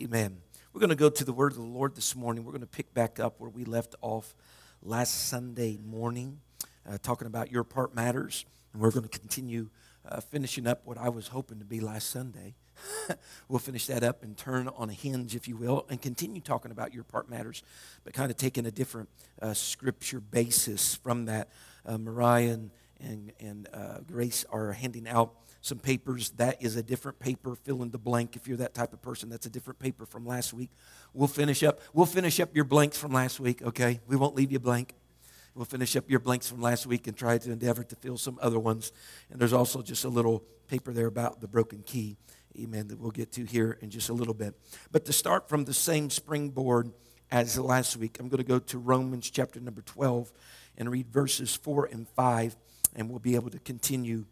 Amen. We're going to go to the word of the Lord this morning. We're going to pick back up where we left off last Sunday morning, uh, talking about your part matters. And we're going to continue uh, finishing up what I was hoping to be last Sunday. we'll finish that up and turn on a hinge, if you will, and continue talking about your part matters, but kind of taking a different uh, scripture basis from that. Uh, Mariah and, and, and uh, Grace are handing out some papers. That is a different paper. Fill in the blank if you're that type of person. That's a different paper from last week. We'll finish up. We'll finish up your blanks from last week. Okay, we won't leave you blank. We'll finish up your blanks from last week and try to endeavor to fill some other ones. And there's also just a little paper there about the broken key. Amen. That we'll get to here in just a little bit. But to start from the same springboard as last week, I'm going to go to Romans chapter number 12 and read verses 4 and 5, and we'll be able to continue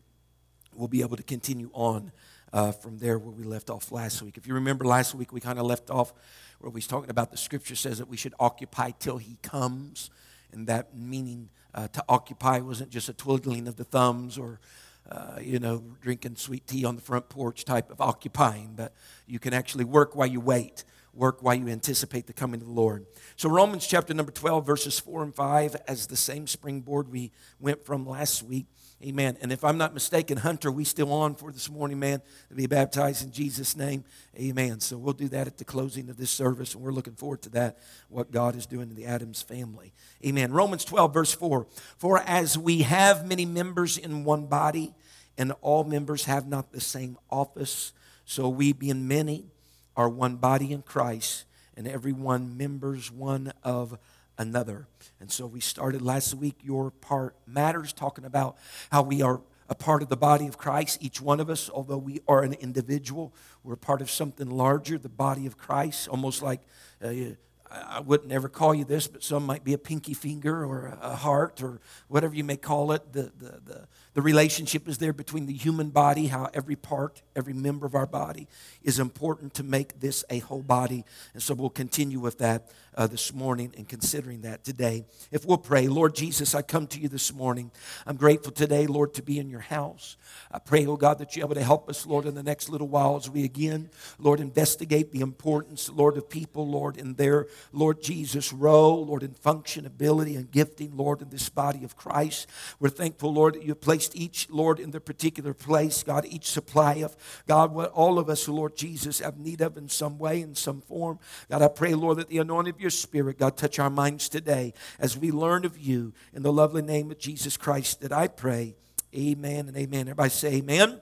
we'll be able to continue on uh, from there where we left off last week. If you remember last week, we kind of left off where we was talking about the scripture says that we should occupy till he comes. And that meaning uh, to occupy wasn't just a twiddling of the thumbs or, uh, you know, drinking sweet tea on the front porch type of occupying, but you can actually work while you wait work while you anticipate the coming of the Lord. So, Romans chapter number 12, verses 4 and 5, as the same springboard we went from last week. Amen. And if I'm not mistaken, Hunter, we still on for this morning, man, to be baptized in Jesus' name. Amen. So we'll do that at the closing of this service, and we're looking forward to that, what God is doing in the Adams family. Amen. Romans 12, verse 4. For as we have many members in one body, and all members have not the same office, so we, being many, are one body in Christ, and every one members one of another. And so we started last week, Your Part Matters, talking about how we are a part of the body of Christ, each one of us, although we are an individual, we're part of something larger, the body of Christ, almost like. Uh, I wouldn't ever call you this, but some might be a pinky finger or a heart or whatever you may call it. The, the, the, the relationship is there between the human body, how every part, every member of our body is important to make this a whole body. And so we'll continue with that uh, this morning and considering that today. If we'll pray, Lord Jesus, I come to you this morning. I'm grateful today, Lord, to be in your house. I pray, oh God, that you're able to help us, Lord, in the next little while as we again, Lord, investigate the importance, Lord, of people, Lord, in their, Lord Jesus, role, Lord, in function, ability, and gifting, Lord, in this body of Christ. We're thankful, Lord, that you placed each, Lord, in their particular place. God, each supply of, God, what all of us, Lord Jesus, have need of in some way, in some form. God, I pray, Lord, that the anointing of your Spirit, God, touch our minds today as we learn of you. In the lovely name of Jesus Christ that I pray. Amen and amen. Everybody say amen.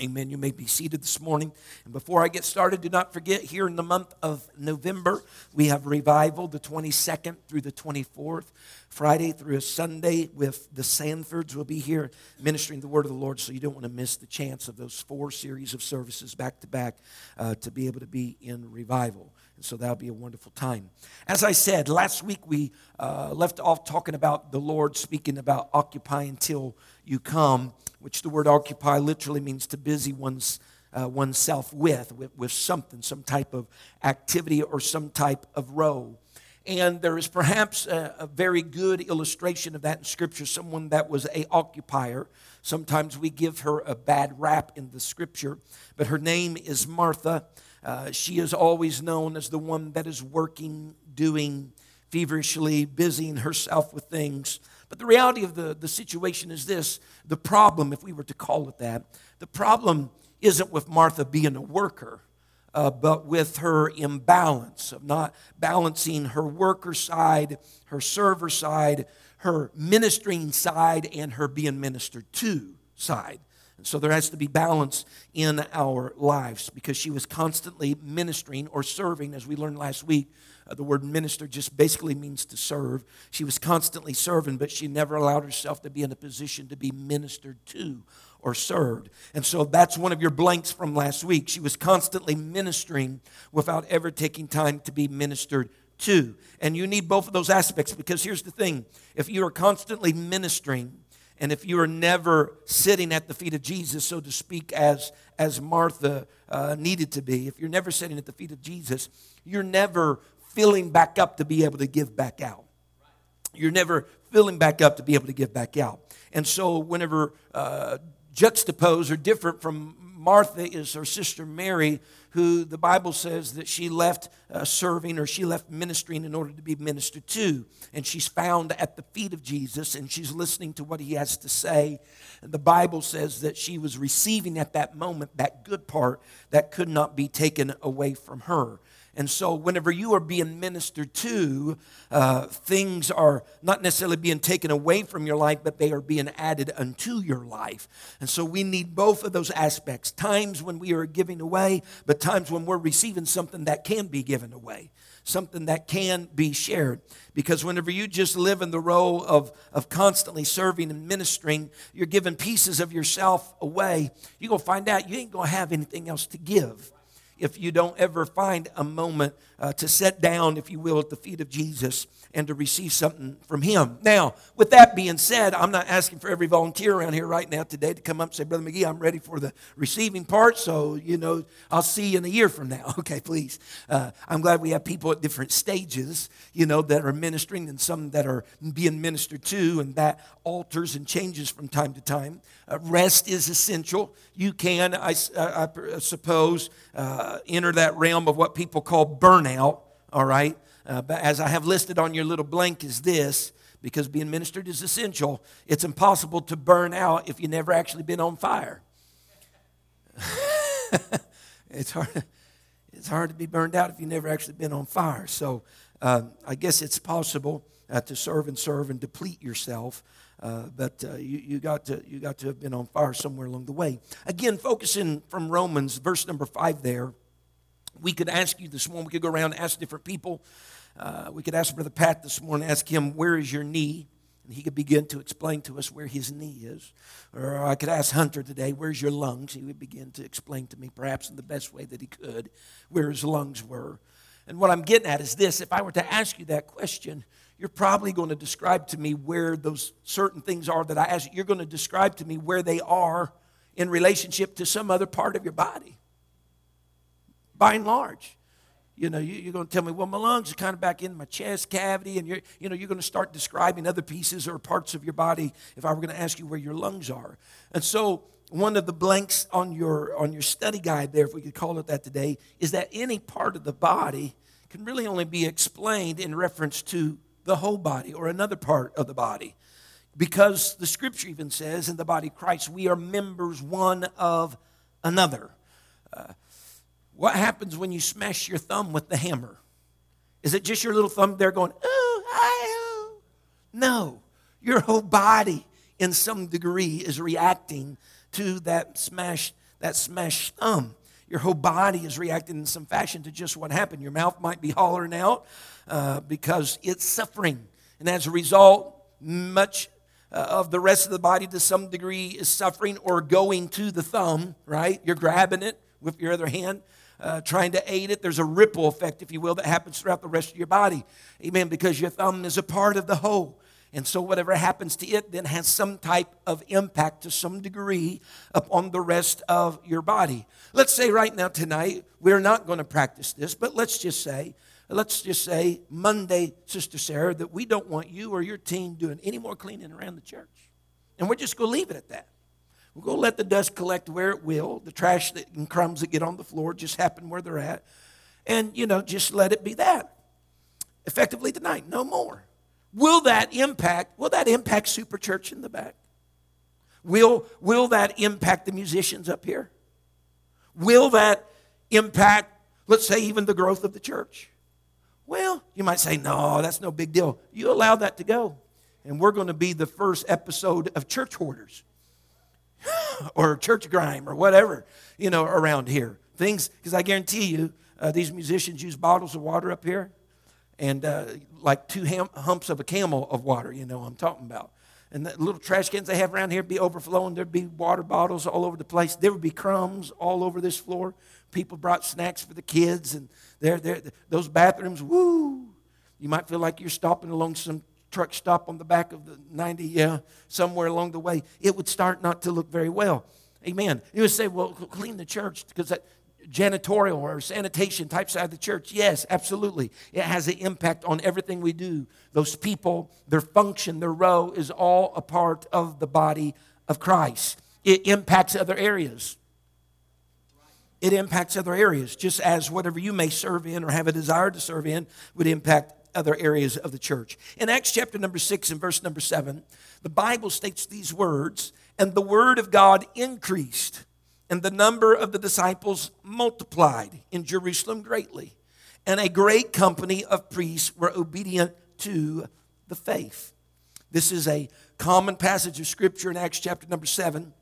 Amen. You may be seated this morning. And before I get started, do not forget here in the month of November, we have revival the 22nd through the 24th. Friday through Sunday with the Sanfords. We'll be here ministering the word of the Lord, so you don't want to miss the chance of those four series of services back to back uh, to be able to be in revival. And so that'll be a wonderful time. As I said, last week we uh, left off talking about the Lord speaking about occupy until you come, which the word occupy literally means to busy one's. Uh, oneself with, with, with something, some type of activity or some type of role. And there is perhaps a, a, very good illustration of that in Scripture, someone that was a occupier. Sometimes we give her a bad rap in the Scripture, but her name is Martha. Uh, she is always known as the one that is working, doing, feverishly, busying herself with things. But the reality of the, the situation is this the problem, if we were to call it that, the problem isn't with Martha being a worker uh, but with her imbalance of not balancing her worker side, her server side, her ministering side, and her being ministered to side. And So there has to be balance in our lives because she was constantly ministering or serving, as we learned last week. Uh, the word minister just basically means to serve. She was constantly serving, but she never allowed herself to be in a position to be ministered to or served. And so that's one of your blanks from last week. She was constantly ministering without ever taking time to be ministered to. And you need both of those aspects because here's the thing if you are constantly ministering, and if you are never sitting at the feet of Jesus, so to speak, as, as Martha uh, needed to be, if you're never sitting at the feet of Jesus, you're never filling back up to be able to give back out. You're never filling back up to be able to give back out. And so, whenever uh, juxtaposed or different from Martha is her sister Mary, who the Bible says that she left uh, serving or she left ministering in order to be ministered to. And she's found at the feet of Jesus and she's listening to what he has to say. And the Bible says that she was receiving at that moment that good part that could not be taken away from her. And so, whenever you are being ministered to, uh, things are not necessarily being taken away from your life, but they are being added unto your life. And so, we need both of those aspects times when we are giving away, but times when we're receiving something that can be given away, something that can be shared. Because whenever you just live in the role of, of constantly serving and ministering, you're giving pieces of yourself away, you're going to find out you ain't going to have anything else to give if you don't ever find a moment uh, to sit down, if you will, at the feet of Jesus and to receive something from Him. Now, with that being said, I'm not asking for every volunteer around here right now today to come up and say, Brother McGee, I'm ready for the receiving part, so, you know, I'll see you in a year from now. Okay, please. Uh, I'm glad we have people at different stages, you know, that are ministering and some that are being ministered to, and that alters and changes from time to time. Uh, rest is essential. You can, I, I, I suppose, uh, enter that realm of what people call burnout, all right? Uh, but as I have listed on your little blank is this because being ministered is essential. It's impossible to burn out if you've never actually been on fire. it's hard. It's hard to be burned out if you've never actually been on fire. So uh, I guess it's possible uh, to serve and serve and deplete yourself. Uh, but uh, you, you, got to, you got to have been on fire somewhere along the way. Again, focusing from Romans, verse number five there, we could ask you this morning, we could go around and ask different people. Uh, we could ask Brother Pat this morning, ask him, Where is your knee? And he could begin to explain to us where his knee is. Or I could ask Hunter today, Where's your lungs? He would begin to explain to me, perhaps in the best way that he could, where his lungs were. And what I'm getting at is this if I were to ask you that question, you're probably going to describe to me where those certain things are that I ask. You're going to describe to me where they are in relationship to some other part of your body by and large. You know, you, are going to tell me, well, my lungs are kind of back in my chest cavity, and you're, you know, you're going to start describing other pieces or parts of your body if I were going to ask you where your lungs are. And so, one of the blanks on your on your study guide there, if we could call it that today, is that any part of the body can really only be explained in reference to the whole body or another part of the body. Because the scripture even says in the body of Christ, we are members one of another. Uh, what happens when you smash your thumb with the hammer? Is it just your little thumb there going, ooh, I. No. Your whole body, in some degree, is reacting to that smash, that smashed thumb. Your whole body is reacting in some fashion to just what happened. Your mouth might be hollering out uh, because it's suffering. And as a result, much uh, of the rest of the body to some degree is suffering or going to the thumb, right? You're grabbing it with your other hand uh, trying to aid it. There's a ripple effect, if you will, that happens throughout the rest of your body. Amen. Because your thumb is a part of the whole. And so, whatever happens to it then has some type of impact to some degree upon the rest of your body. Let's say right now, tonight, we're not going to practice this, but let's just say, let's just say Monday, Sister Sarah, that we don't want you or your team doing any more cleaning around the church. And we're just going to leave it at that. We're going to let the dust collect where it will. The trash that, and crumbs that get on the floor just happen where they're at. And, you know, just let it be that. Effectively tonight, no more. Will that impact, will that impact Super Church in the back? Will, will that impact the musicians up here? Will that impact, let's say, even the growth of the church? Well, you might say, no, that's no big deal. You allow that to go. And we're going to be the first episode of Church Hoarders. or church grime or whatever, you know, around here. Things, because I guarantee you, uh, these musicians use bottles of water up here and uh, like two ham- humps of a camel of water, you know I'm talking about. And the little trash cans they have around here be overflowing. There'd be water bottles all over the place. There would be crumbs all over this floor. People brought snacks for the kids, and there, there, those bathrooms, woo! You might feel like you're stopping along some truck stop on the back of the 90, yeah, somewhere along the way. It would start not to look very well. Amen. You would say, well, clean the church because that, janitorial or sanitation type side of the church? Yes, absolutely. It has an impact on everything we do. Those people, their function, their role is all a part of the body of Christ. It impacts other areas. It impacts other areas, just as whatever you may serve in or have a desire to serve in would impact other areas of the church. In Acts chapter number 6 and verse number 7, the Bible states these words, and the word of God increased and the number of the disciples multiplied in Jerusalem greatly. And a great company of priests were obedient to the faith. This is a common passage of scripture in Acts chapter number 7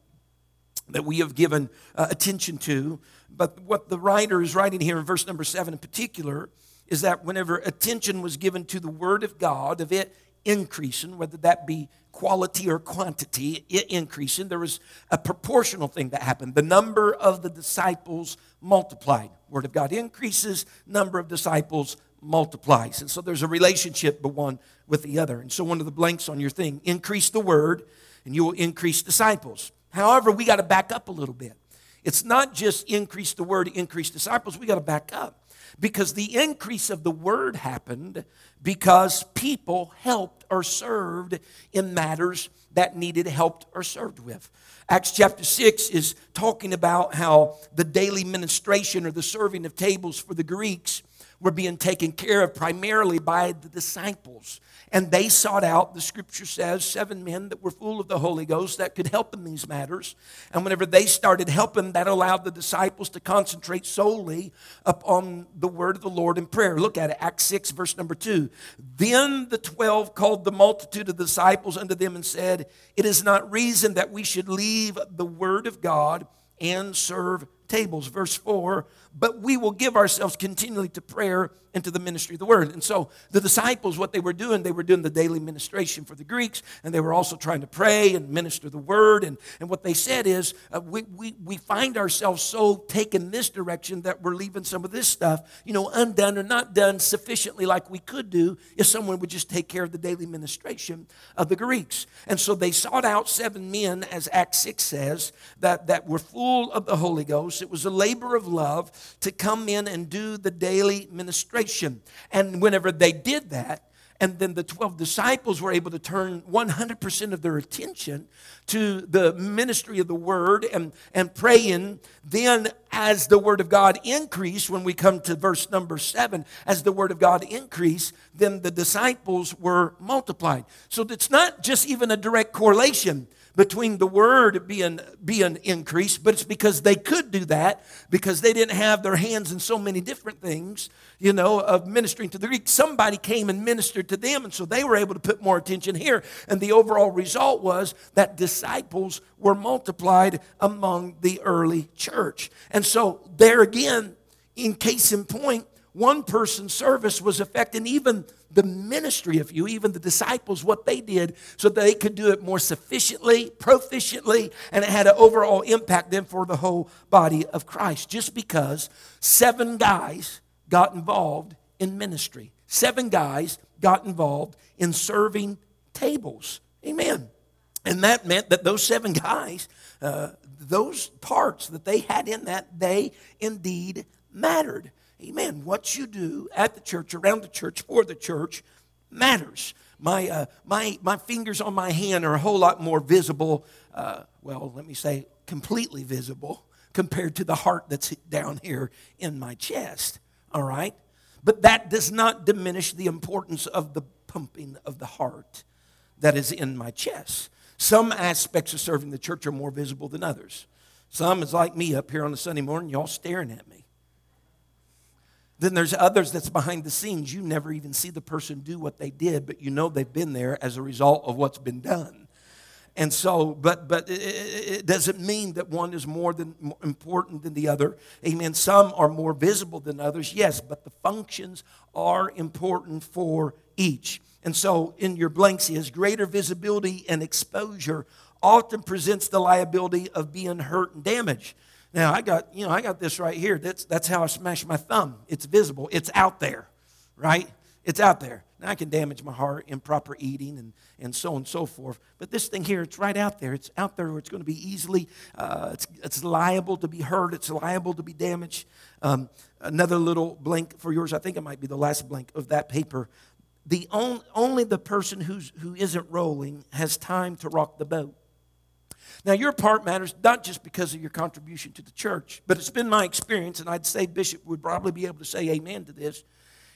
that we have given uh, attention to. But what the writer is writing here in verse number 7 in particular is that whenever attention was given to the word of God, of it increasing, whether that be quality or quantity it increasing. There was a proportional thing that happened. The number of the disciples multiplied. Word of God increases, number of disciples multiplies. And so there's a relationship the one with the other. And so one of the blanks on your thing, increase the word and you will increase disciples. However, we got to back up a little bit. It's not just increase the word, increase disciples. We got to back up because the increase of the word happened because people helped or served in matters that needed helped or served with. Acts chapter 6 is talking about how the daily ministration or the serving of tables for the Greeks were being taken care of primarily by the disciples. And they sought out, the scripture says, seven men that were full of the Holy Ghost that could help in these matters. And whenever they started helping, that allowed the disciples to concentrate solely upon the word of the Lord in prayer. Look at it, Acts 6, verse number 2. Then the twelve called the multitude of the disciples unto them and said, It is not reason that we should leave the word of God and serve tables. Verse 4 But we will give ourselves continually to prayer and to the ministry of the word. And so the disciples, what they were doing, they were doing the daily ministration for the Greeks, and they were also trying to pray and minister the word. And, and what they said is, uh, we, we, we find ourselves so taken this direction that we're leaving some of this stuff, you know, undone or not done sufficiently like we could do if someone would just take care of the daily ministration of the Greeks. And so they sought out seven men, as Acts 6 says, that, that were full of the Holy Ghost it was a labor of love to come in and do the daily ministration. And whenever they did that, and then the 12 disciples were able to turn 100% of their attention to the ministry of the word and, and praying. Then, as the word of God increased, when we come to verse number seven, as the word of God increased, then the disciples were multiplied. So it's not just even a direct correlation between the word being, being increased, but it's because they could do that because they didn't have their hands in so many different things, you know, of ministering to the Greeks. Somebody came and ministered to them, and so they were able to put more attention here. And the overall result was that disciples were multiplied among the early church. And so, there again, in case in point, one person's service was affecting even the ministry of you, even the disciples, what they did, so they could do it more sufficiently, proficiently, and it had an overall impact then for the whole body of Christ. Just because seven guys got involved in ministry, seven guys got involved in serving tables. Amen. And that meant that those seven guys, uh, those parts that they had in that, they indeed mattered. Amen. What you do at the church, around the church, for the church matters. My, uh, my, my fingers on my hand are a whole lot more visible, uh, well, let me say completely visible, compared to the heart that's down here in my chest. All right? But that does not diminish the importance of the pumping of the heart that is in my chest. Some aspects of serving the church are more visible than others. Some is like me up here on a Sunday morning, y'all staring at me. Then there's others that's behind the scenes. You never even see the person do what they did, but you know they've been there as a result of what's been done. And so, but but it, it doesn't mean that one is more than more important than the other. Amen. Some are more visible than others, yes, but the functions are important for each. And so, in your blanks is greater visibility and exposure often presents the liability of being hurt and damaged. Now, I got you know I got this right here. That's that's how I smash my thumb. It's visible. It's out there, right? It's out there. Now, I can damage my heart, improper eating, and, and so on and so forth. But this thing here, it's right out there. It's out there where it's going to be easily, uh, it's, it's liable to be hurt. It's liable to be damaged. Um, another little blank for yours. I think it might be the last blank of that paper. The on, only the person who's, who isn't rolling has time to rock the boat. Now, your part matters not just because of your contribution to the church, but it's been my experience, and I'd say Bishop would probably be able to say amen to this,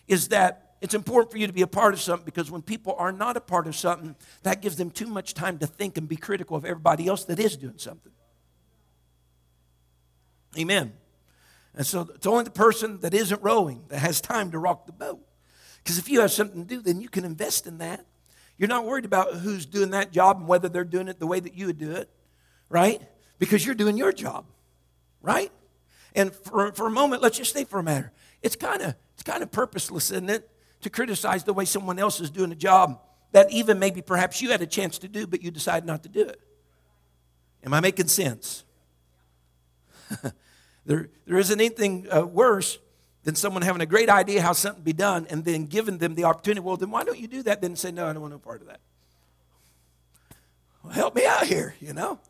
is that it's important for you to be a part of something because when people are not a part of something, that gives them too much time to think and be critical of everybody else that is doing something. Amen. And so it's only the person that isn't rowing that has time to rock the boat. Because if you have something to do, then you can invest in that. You're not worried about who's doing that job and whether they're doing it the way that you would do it, right? Because you're doing your job, right? And for, for a moment, let's just think for a matter. It's kind of it's kind of purposeless, isn't it? To criticize the way someone else is doing a job that even maybe perhaps you had a chance to do, but you decided not to do it. Am I making sense? there, there isn't anything uh, worse than someone having a great idea how something be done and then giving them the opportunity. Well, then why don't you do that? Then say, no, I don't want no part of that. Well, help me out here, you know?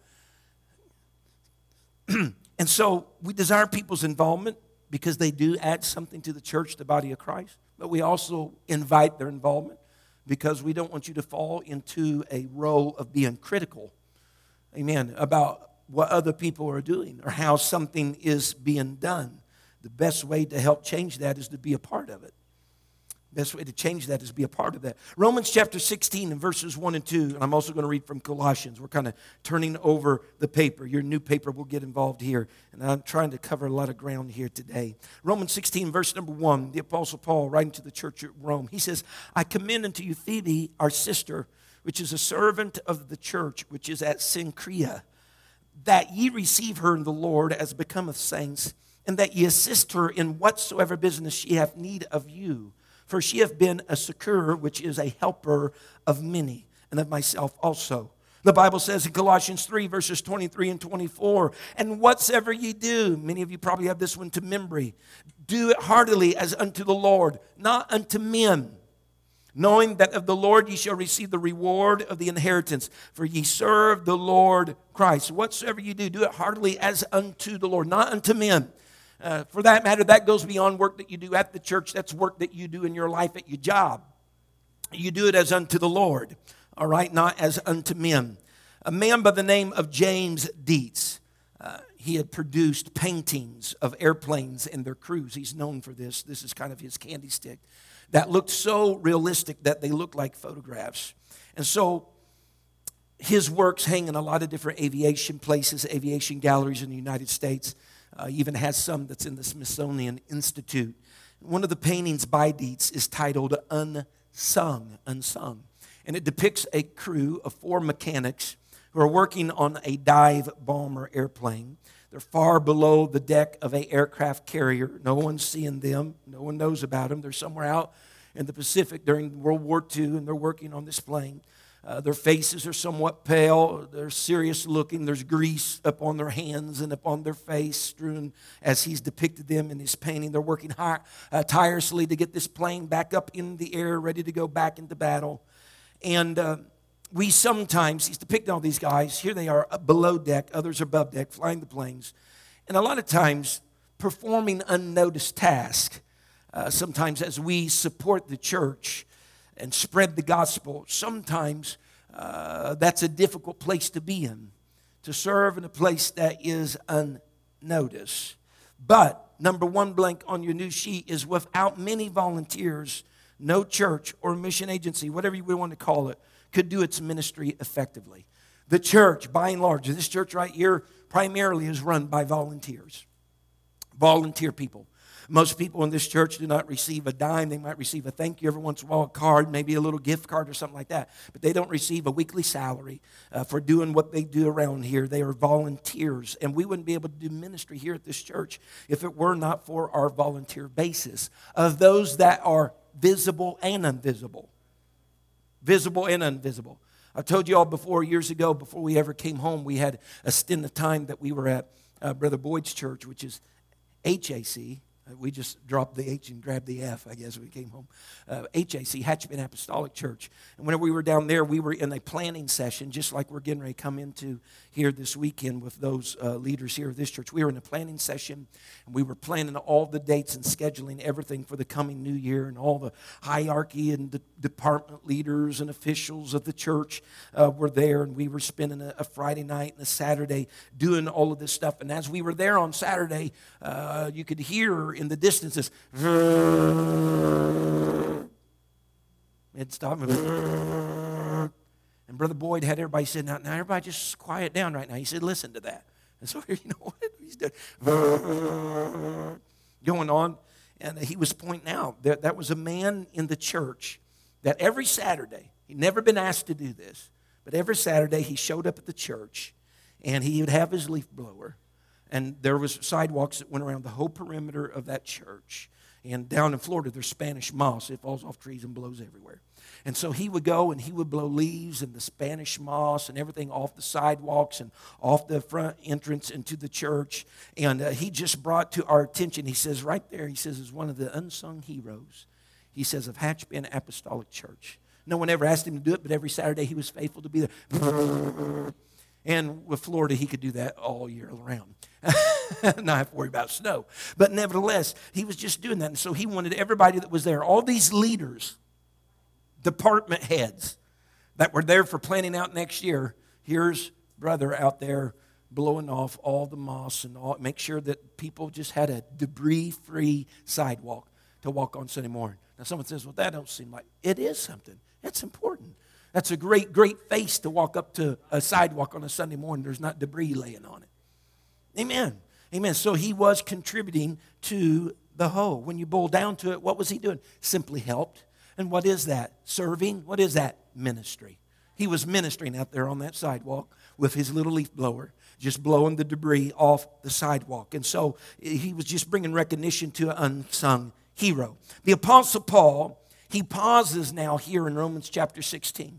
and so we desire people's involvement because they do add something to the church, the body of Christ but we also invite their involvement because we don't want you to fall into a role of being critical, amen, about what other people are doing or how something is being done. The best way to help change that is to be a part of it. Best way to change that is be a part of that. Romans chapter 16 and verses 1 and 2. And I'm also going to read from Colossians. We're kind of turning over the paper. Your new paper will get involved here. And I'm trying to cover a lot of ground here today. Romans 16, verse number 1. The Apostle Paul, writing to the church at Rome, he says, I commend unto you Phoebe, our sister, which is a servant of the church, which is at Cenchrea, that ye receive her in the Lord as becometh saints, and that ye assist her in whatsoever business she hath need of you for she hath been a succourer, which is a helper of many, and of myself also. The Bible says in Colossians 3, verses 23 and 24, and whatsoever ye do, many of you probably have this one to memory, do it heartily as unto the Lord, not unto men, knowing that of the Lord ye shall receive the reward of the inheritance, for ye serve the Lord Christ. Whatsoever you do, do it heartily as unto the Lord, not unto men. Uh, for that matter, that goes beyond work that you do at the church. That's work that you do in your life at your job. You do it as unto the Lord, all right, not as unto men. A man by the name of James Dietz, uh, he had produced paintings of airplanes and their crews. He's known for this. This is kind of his candy stick that looked so realistic that they looked like photographs. And so his works hang in a lot of different aviation places, aviation galleries in the United States uh, even has some that's in the Smithsonian Institute. One of the paintings by Dietz is titled Unsung, Unsung. And it depicts a crew of four mechanics who are working on a dive bomber airplane. They're far below the deck of an aircraft carrier. No one's seeing them, no one knows about them. They're somewhere out in the Pacific during World War II, and they're working on this plane. Uh, their faces are somewhat pale. They're serious looking. There's grease up on their hands and up on their face, strewn as he's depicted them in his painting. They're working high, uh, tirelessly to get this plane back up in the air, ready to go back into battle. And uh, we sometimes, he's depicting all these guys. Here they are below deck, others are above deck, flying the planes. And a lot of times, performing unnoticed tasks. Uh, sometimes, as we support the church, and spread the gospel, sometimes uh, that's a difficult place to be in, to serve in a place that is unnoticed. But number one blank on your new sheet is without many volunteers, no church or mission agency, whatever you want to call it, could do its ministry effectively. The church, by and large, this church right here primarily is run by volunteers, volunteer people. Most people in this church do not receive a dime. They might receive a thank you every once in a while, a card, maybe a little gift card or something like that. But they don't receive a weekly salary uh, for doing what they do around here. They are volunteers. And we wouldn't be able to do ministry here at this church if it were not for our volunteer basis of those that are visible and invisible. Visible and invisible. I told you all before, years ago, before we ever came home, we had a stint of time that we were at uh, Brother Boyd's church, which is HAC, we just dropped the H and grabbed the F, I guess, we came home. Uh, HAC, Hatchbend Apostolic Church. And whenever we were down there, we were in a planning session, just like we're getting ready to come into here this weekend with those uh, leaders here at this church. We were in a planning session, and we were planning all the dates and scheduling everything for the coming new year, and all the hierarchy and the department leaders and officials of the church uh, were there, and we were spending a, a, Friday night and a Saturday doing all of this stuff. And as we were there on Saturday, uh, you could hear in the distance distances. It stopped. And Brother Boyd had everybody say, now, now everybody just quiet down right now. He said, listen to that. And so you know what? He's doing going on. And he was pointing out that that was a man in the church that every Saturday, he'd never been asked to do this, but every Saturday he showed up at the church and he would have his leaf blower and there was sidewalks that went around the whole perimeter of that church. And down in Florida, there's Spanish moss. It falls off trees and blows everywhere. And so he would go and he would blow leaves and the Spanish moss and everything off the sidewalks and off the front entrance into the church. And uh, he just brought to our attention, he says, right there, he says, is one of the unsung heroes. He says, of Hatchbend Apostolic Church. No one ever asked him to do it, but every Saturday he was faithful to be there. And with Florida, he could do that all year round. not have to worry about snow. But nevertheless, he was just doing that. And so he wanted everybody that was there, all these leaders, department heads that were there for planning out next year. Here's brother out there blowing off all the moss and all, make sure that people just had a debris-free sidewalk to walk on Sunday morning. Now someone says, well, that don't seem like it is something. It's important. That's a great, great face to walk up to a sidewalk on a Sunday morning. There's not debris laying on it. Amen. Amen. So he was contributing to the whole. When you boil down to it, what was he doing? Simply helped. And what is that? Serving. What is that? Ministry. He was ministering out there on that sidewalk with his little leaf blower, just blowing the debris off the sidewalk. And so he was just bringing recognition to an unsung hero. The Apostle Paul, he pauses now here in Romans chapter 16.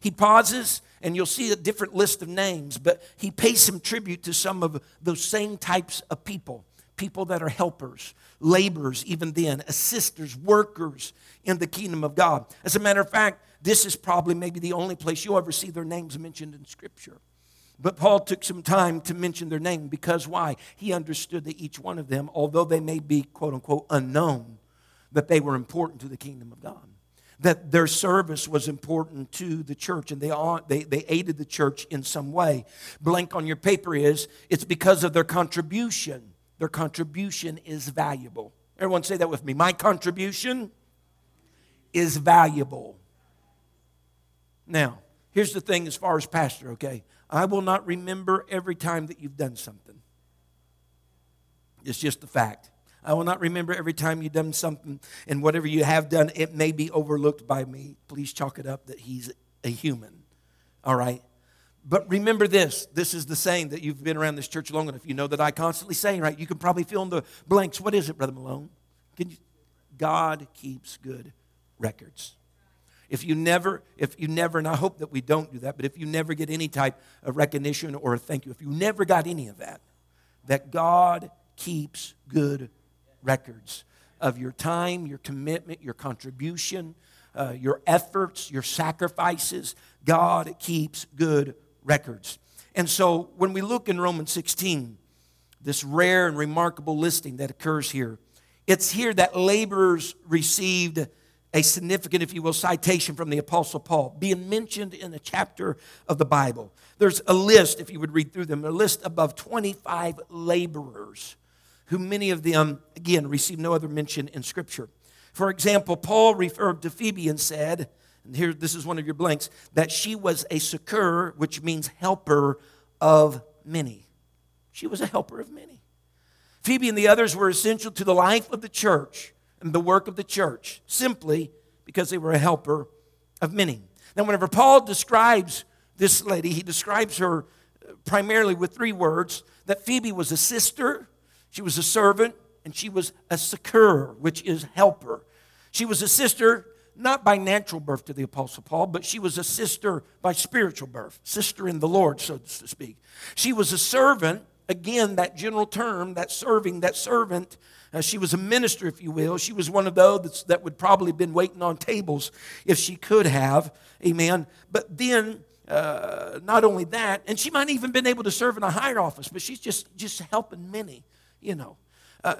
He pauses, and you'll see a different list of names, but he pays some tribute to some of those same types of people people that are helpers, laborers, even then, assisters, workers in the kingdom of God. As a matter of fact, this is probably maybe the only place you'll ever see their names mentioned in Scripture. But Paul took some time to mention their name because why? He understood that each one of them, although they may be quote unquote unknown, that they were important to the kingdom of God that their service was important to the church and they, they, they aided the church in some way. Blank on your paper is it's because of their contribution. Their contribution is valuable. Everyone say that with me. My contribution is valuable. Now, here's the thing as far as pastor, okay? I will not remember every time that you've done something. It's just a fact. I will not remember every time you've done something, and whatever you have done, it may be overlooked by me. Please chalk it up that he's a human. All right? But remember this this is the saying that you've been around this church long enough. You know that I constantly say, right? You can probably fill in the blanks. What is it, Brother Malone? You? God keeps good records. If you never, if you never, and I hope that we don't do that, but if you never get any type of recognition or a thank you, if you never got any of that, that God keeps good records of your time, your commitment, your contribution, uh, your efforts, your sacrifices. God keeps good records. And so when we look in Romans 16, this rare and remarkable listing that occurs here, it's here that laborers received a significant, if you will, citation from the Apostle Paul, being mentioned in a chapter of the Bible. There's a list, if you would read through them, a list above 25 laborers who many of them, again, receive no other mention in Scripture. For example, Paul referred to Phoebe and said, and here, this is one of your blanks, that she was a succor, which means helper of many. She was a helper of many. Phoebe and the others were essential to the life of the church and the work of the church simply because they were a helper of many. Now, whenever Paul describes this lady, he describes her primarily with three words that Phoebe was a sister, she was a servant, and she was a succorer, which is helper. She was a sister not by natural birth to the Apostle Paul, but she was a sister by spiritual birth, sister in the Lord, so to speak. She was a servant, again, that general term, that serving, that servant. Uh, she was a minister, if you will. She was one of those that would probably have been waiting on tables if she could have. Amen. But then, uh, not only that, and she might even been able to serve in a higher office, but she's just, just helping many, you know. Uh,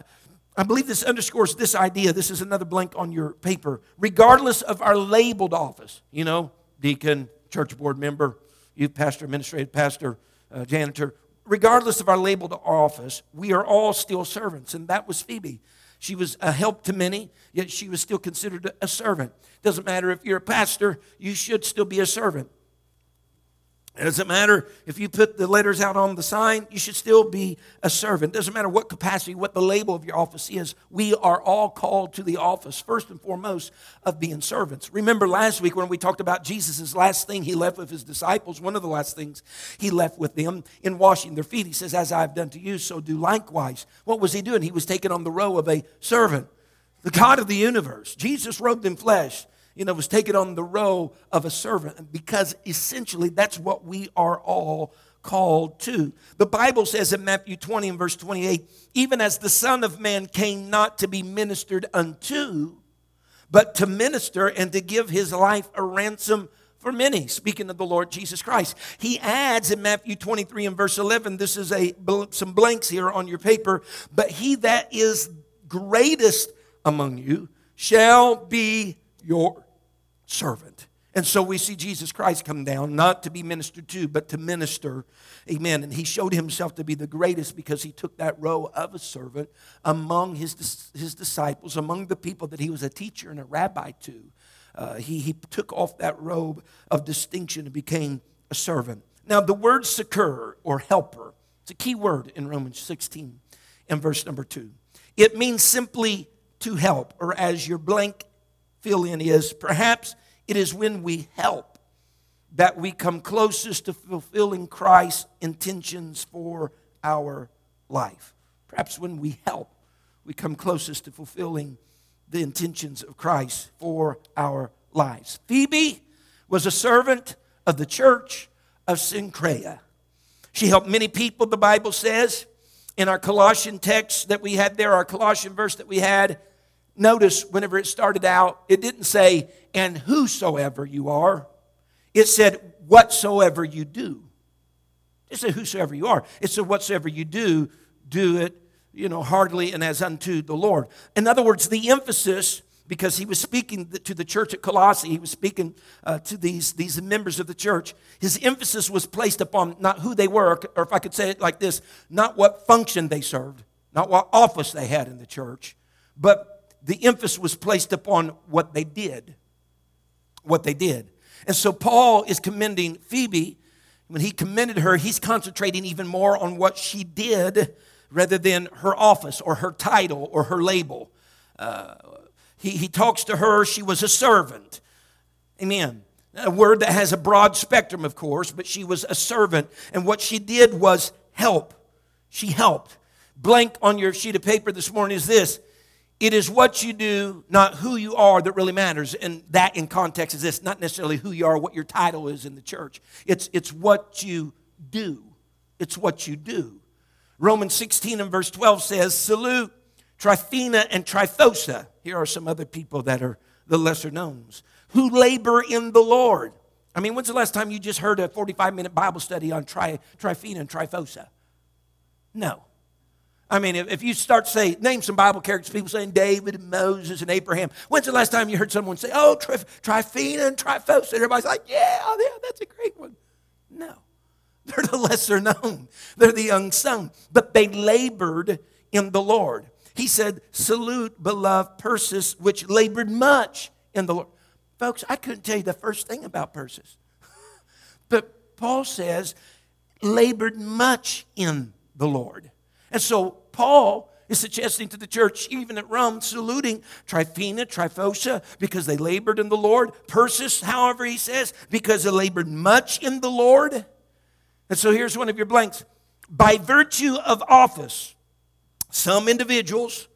I believe this underscores this idea. This is another blank on your paper. Regardless of our labeled office, you know, deacon, church board member, youth pastor, administrative pastor, uh, janitor, regardless of our labeled office, we are all still servants. And that was Phoebe. She was a help to many, yet she was still considered a servant. Doesn't matter if you're a pastor, you should still be a servant. It doesn't matter if you put the letters out on the sign, you should still be a servant. It doesn't matter what capacity, what the label of your office is. We are all called to the office, first and foremost, of being servants. Remember last week when we talked about Jesus' last thing he left with his disciples, one of the last things he left with them in washing their feet. He says, As I have done to you, so do likewise. What was he doing? He was taking on the role of a servant. The God of the universe, Jesus robed in flesh you know, was taken on the role of a servant because essentially that's what we are all called to. The Bible says in Matthew 20 and verse 28 even as the Son of Man came not to be ministered unto, but to minister and to give his life a ransom for many, speaking of the Lord Jesus Christ. He adds in Matthew 23 and verse 11, this is a some blanks here on your paper, but he that is greatest among you shall be your servant. And so we see Jesus Christ come down, not to be ministered to, but to minister. Amen. And he showed himself to be the greatest because he took that role of a servant among his, his disciples, among the people that he was a teacher and a rabbi to. Uh, he, he took off that robe of distinction and became a servant. Now, the word succor or helper, it's a key word in Romans 16 and verse number 2. It means simply to help, or as your blank fill in is perhaps it is when we help that we come closest to fulfilling Christ's intentions for our life. Perhaps when we help, we come closest to fulfilling the intentions of Christ for our lives. Phoebe was a servant of the church of Cenchrea. She helped many people, the Bible says. In our Colossian text that we had there, our Colossian verse that we had, notice whenever it started out, it didn't say, and whosoever you are. It said, whatsoever you do. It said, whosoever you are. It said, whatsoever you do, do it, you know, heartily and as unto the Lord. In other words, the emphasis, because he was speaking to the church at Colossae, he was speaking uh, to these, these members of the church, his emphasis was placed upon not who they were, or if I could say it like this, not what function they served, not what office they had in the church, but the emphasis was placed upon what they did. What they did. And so Paul is commending Phoebe. When he commended her, he's concentrating even more on what she did rather than her office or her title or her label. Uh, he, he talks to her, she was a servant. Amen. A word that has a broad spectrum, of course, but she was a servant. And what she did was help. She helped. Blank on your sheet of paper this morning is this it is what you do, not who you are, that really matters. And that, in context, is this not necessarily who you are, what your title is in the church. It's, it's what you do. It's what you do. Romans 16 and verse 12 says, Salute Tryphena and Tryphosa. Here are some other people that are the lesser knowns who labor in the Lord. I mean, when's the last time you just heard a 45 minute Bible study on tri, Tryphena and Tryphosa? No. I mean, if, you start say, name some Bible characters, people saying David and Moses and Abraham. When's the last time you heard someone say, oh, Tryphena and Tryphosa? Everybody's like, yeah, yeah, that's a great one. No. They're the lesser known. They're the unsung. But they labored in the Lord. He said, salute beloved Persis, which labored much in the Lord. Folks, I couldn't tell you the first thing about Persis. but Paul says, labored much in the Lord. And so Paul is suggesting to the church, even at Rome, saluting Tryphena, Tryphosa, because they labored in the Lord. Persis, however, he says, because they labored much in the Lord. And so here's one of your blanks. By virtue of office, some individuals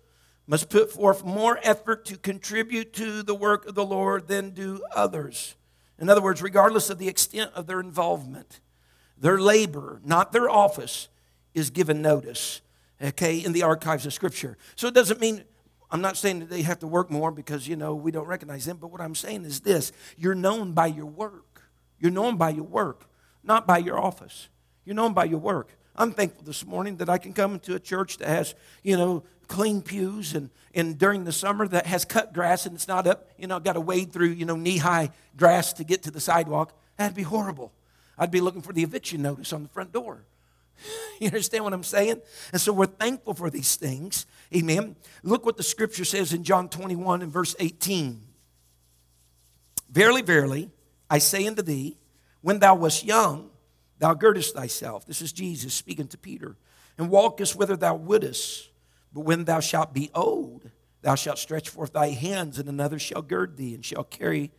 must put forth more effort to contribute to the work of the Lord than do others. In other words, regardless of the extent of their involvement, their labor, not their office, is given notice, okay, in the archives of Scripture. So it doesn't mean, I'm not saying that they have to work more because, you know, we don't recognize them, but what I'm saying is this you're known by your work. You're known by your work, not by your office. You're known by your work. I'm thankful this morning that I can come into a church that has, you know, clean pews and, and during the summer that has cut grass and it's not up, you know, got to wade through, you know, knee high grass to get to the sidewalk. That'd be horrible. I'd be looking for the eviction notice on the front door. You understand what I'm saying? And so we're thankful for these things. Amen. Look what the scripture says in John 21 and verse 18. Verily, verily, I say unto thee, when thou wast young, thou girdest thyself. This is Jesus speaking to Peter. And walkest whither thou wouldest. But when thou shalt be old, thou shalt stretch forth thy hands, and another shall gird thee, and shall carry,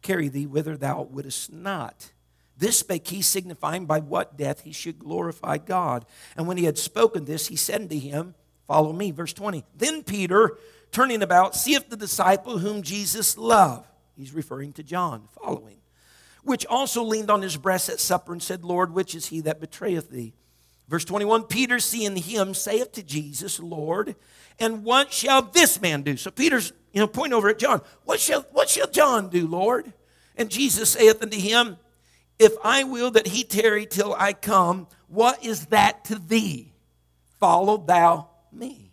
carry thee whither thou wouldest not. This spake he, signifying by what death he should glorify God. And when he had spoken this, he said unto him, Follow me. Verse 20. Then Peter, turning about, seeth the disciple whom Jesus loved. He's referring to John, following. Which also leaned on his breast at supper and said, Lord, which is he that betrayeth thee? Verse 21 Peter, seeing him, saith to Jesus, Lord, and what shall this man do? So Peter's, you know, point over at John. What shall, what shall John do, Lord? And Jesus saith unto him, if I will that he tarry till I come, what is that to thee? Follow thou me.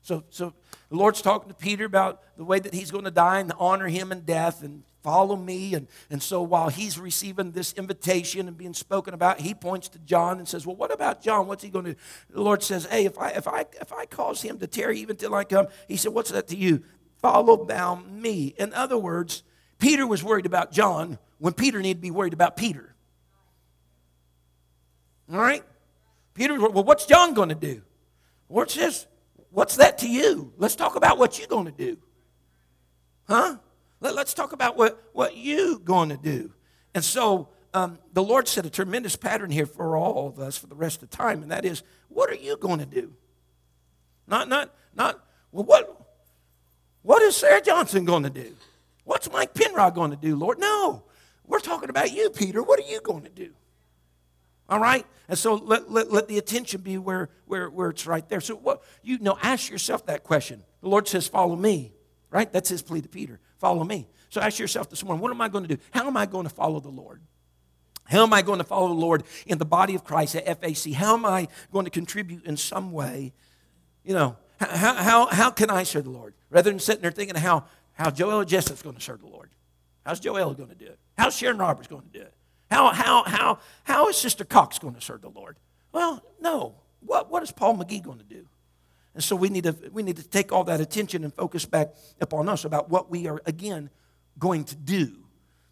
So, so the Lord's talking to Peter about the way that he's going to die and honor him in death and follow me. And, and so while he's receiving this invitation and being spoken about, he points to John and says, Well, what about John? What's he going to do? The Lord says, Hey, if I if I if I cause him to tarry even till I come, he said, What's that to you? Follow thou me. In other words, Peter was worried about John when Peter needed to be worried about Peter. All right? Peter, well, what's John going to do? Lord says, what's that to you? Let's talk about what you're going to do. Huh? Let, us talk about what, what you're going to do. And so um, the Lord set a tremendous pattern here for all of us for the rest of the time, and that is, what are you going to do? Not, not, not, well, what, what is Sarah Johnson going to do? What's Mike Penrod going to do, Lord? No. We're talking about you, Peter. What are you going to do? All right? And so let, let, let the attention be where, where, where it's right there. So what you know, ask yourself that question. The Lord says, Follow me. Right? That's his plea to Peter. Follow me. So ask yourself this morning, what am I going to do? How am I going to follow the Lord? How am I going to follow the Lord in the body of Christ at FAC? How am I going to contribute in some way? You know, how, how, how can I serve the Lord? Rather than sitting there thinking how, how Joel Jessup's going to serve the Lord. How's Joel going to do it? How's Sharon Roberts going to do it? How, how, how, how is Sister Cox going to serve the Lord? Well, no. What, what is Paul McGee going to do? And so we need, to, we need to take all that attention and focus back upon us about what we are, again, going to do.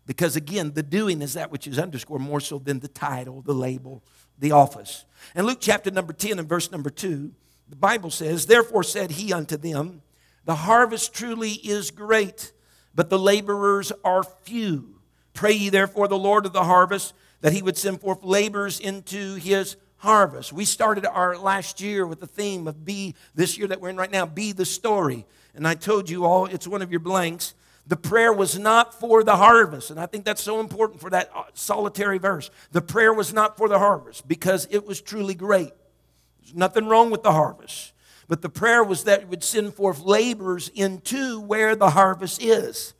Because, again, the doing is that which is underscored more so than the title, the label, the office. In Luke chapter number 10 and verse number 2, the Bible says, Therefore said he unto them, The harvest truly is great, but the laborers are few. Pray ye therefore the Lord of the harvest that he would send forth laborers into his harvest. We started our last year with the theme of be, this year that we're in right now, be the story. And I told you all, it's one of your blanks. The prayer was not for the harvest. And I think that's so important for that uh, solitary verse. The prayer was not for the harvest because it was truly great. There's nothing wrong with the harvest. But the prayer was that it would send forth laborers into where the harvest is.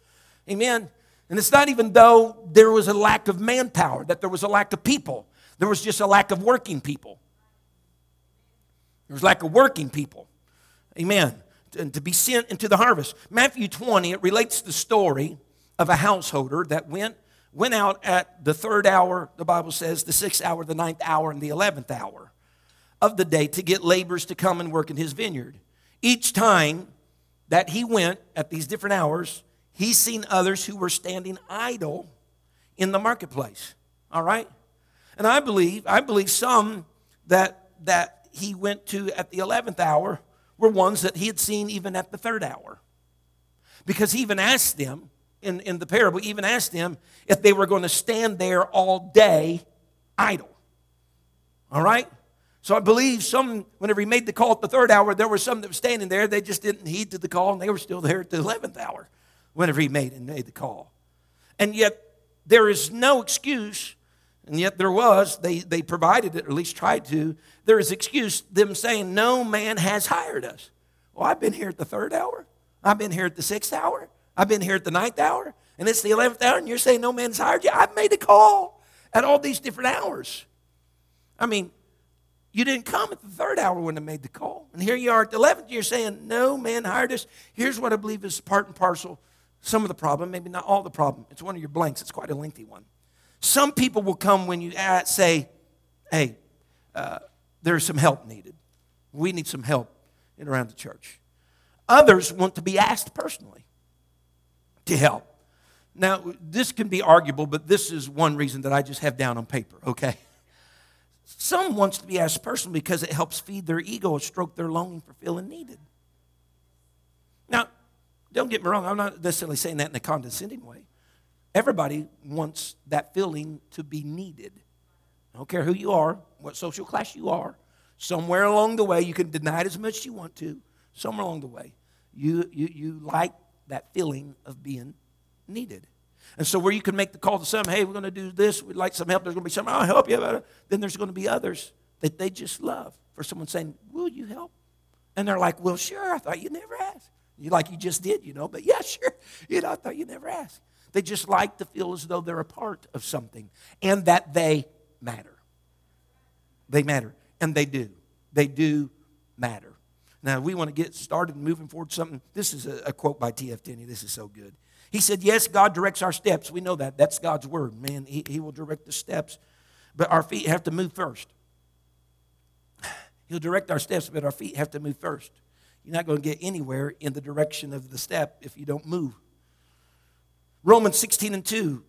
Amen. And it's not even though there was a lack of manpower, that there was a lack of people. There was just a lack of working people. There was lack of working people. Amen. And to be sent into the harvest. Matthew 20, it relates the story of a householder that went, went out at the third hour, the Bible says, the sixth hour, the ninth hour, and the eleventh hour of the day to get laborers to come and work in his vineyard. Each time that he went at these different hours, he's seen others who were standing idle in the marketplace. All right? And I believe, I believe some that that he went to at the 11th hour were ones that he had seen even at the third hour. Because he even asked them, in, in the parable, even asked them if they were going to stand there all day idle. All right? So I believe some, whenever he made the call at the third hour, there were some that were standing there. They just didn't heed to the call, and they were still there at the 11th hour whenever he made and made the call. And yet, there is no excuse, and yet there was, they, they provided it, or at least tried to. There is excuse, them saying, No man has hired us. Well, I've been here at the third hour. I've been here at the sixth hour. I've been here at the ninth hour. And it's the 11th hour, and you're saying no man's hired you. I've made a call at all these different hours. I mean, you didn't come at the third hour when I made the call. And here you are at the 11th, you're saying, No man hired us. Here's what I believe is part and parcel, some of the problem, maybe not all the problem. It's one of your blanks, it's quite a lengthy one. Some people will come when you say, Hey, uh, there's some help needed. We need some help in around the church. Others want to be asked personally to help. Now, this can be arguable, but this is one reason that I just have down on paper, okay? Some wants to be asked personally because it helps feed their ego or stroke their longing for feeling needed. Now, don't get me wrong, I'm not necessarily saying that in a condescending way. Everybody wants that feeling to be needed. I don't care who you are, what social class you are. Somewhere along the way, you can deny it as much as you want to. Somewhere along the way, you, you, you like that feeling of being needed. And so, where you can make the call to some, hey, we're going to do this, we'd like some help, there's going to be something, I'll help you. Uh, then there's going to be others that they just love for someone saying, Will you help? And they're like, Well, sure, I thought you never asked. You like you just did, you know, but yeah, sure. You know, I thought you never asked. They just like to feel as though they're a part of something and that they matter. They matter, and they do. They do matter. Now, we want to get started moving forward something. This is a, a quote by T.F. Tenney. This is so good. He said, Yes, God directs our steps. We know that. That's God's word. Man, He, he will direct the steps. But our feet have to move first. He'll direct our steps, but our feet have to move first. You're not going to get anywhere in the direction of the step if you don't move. Romans 16 and 2.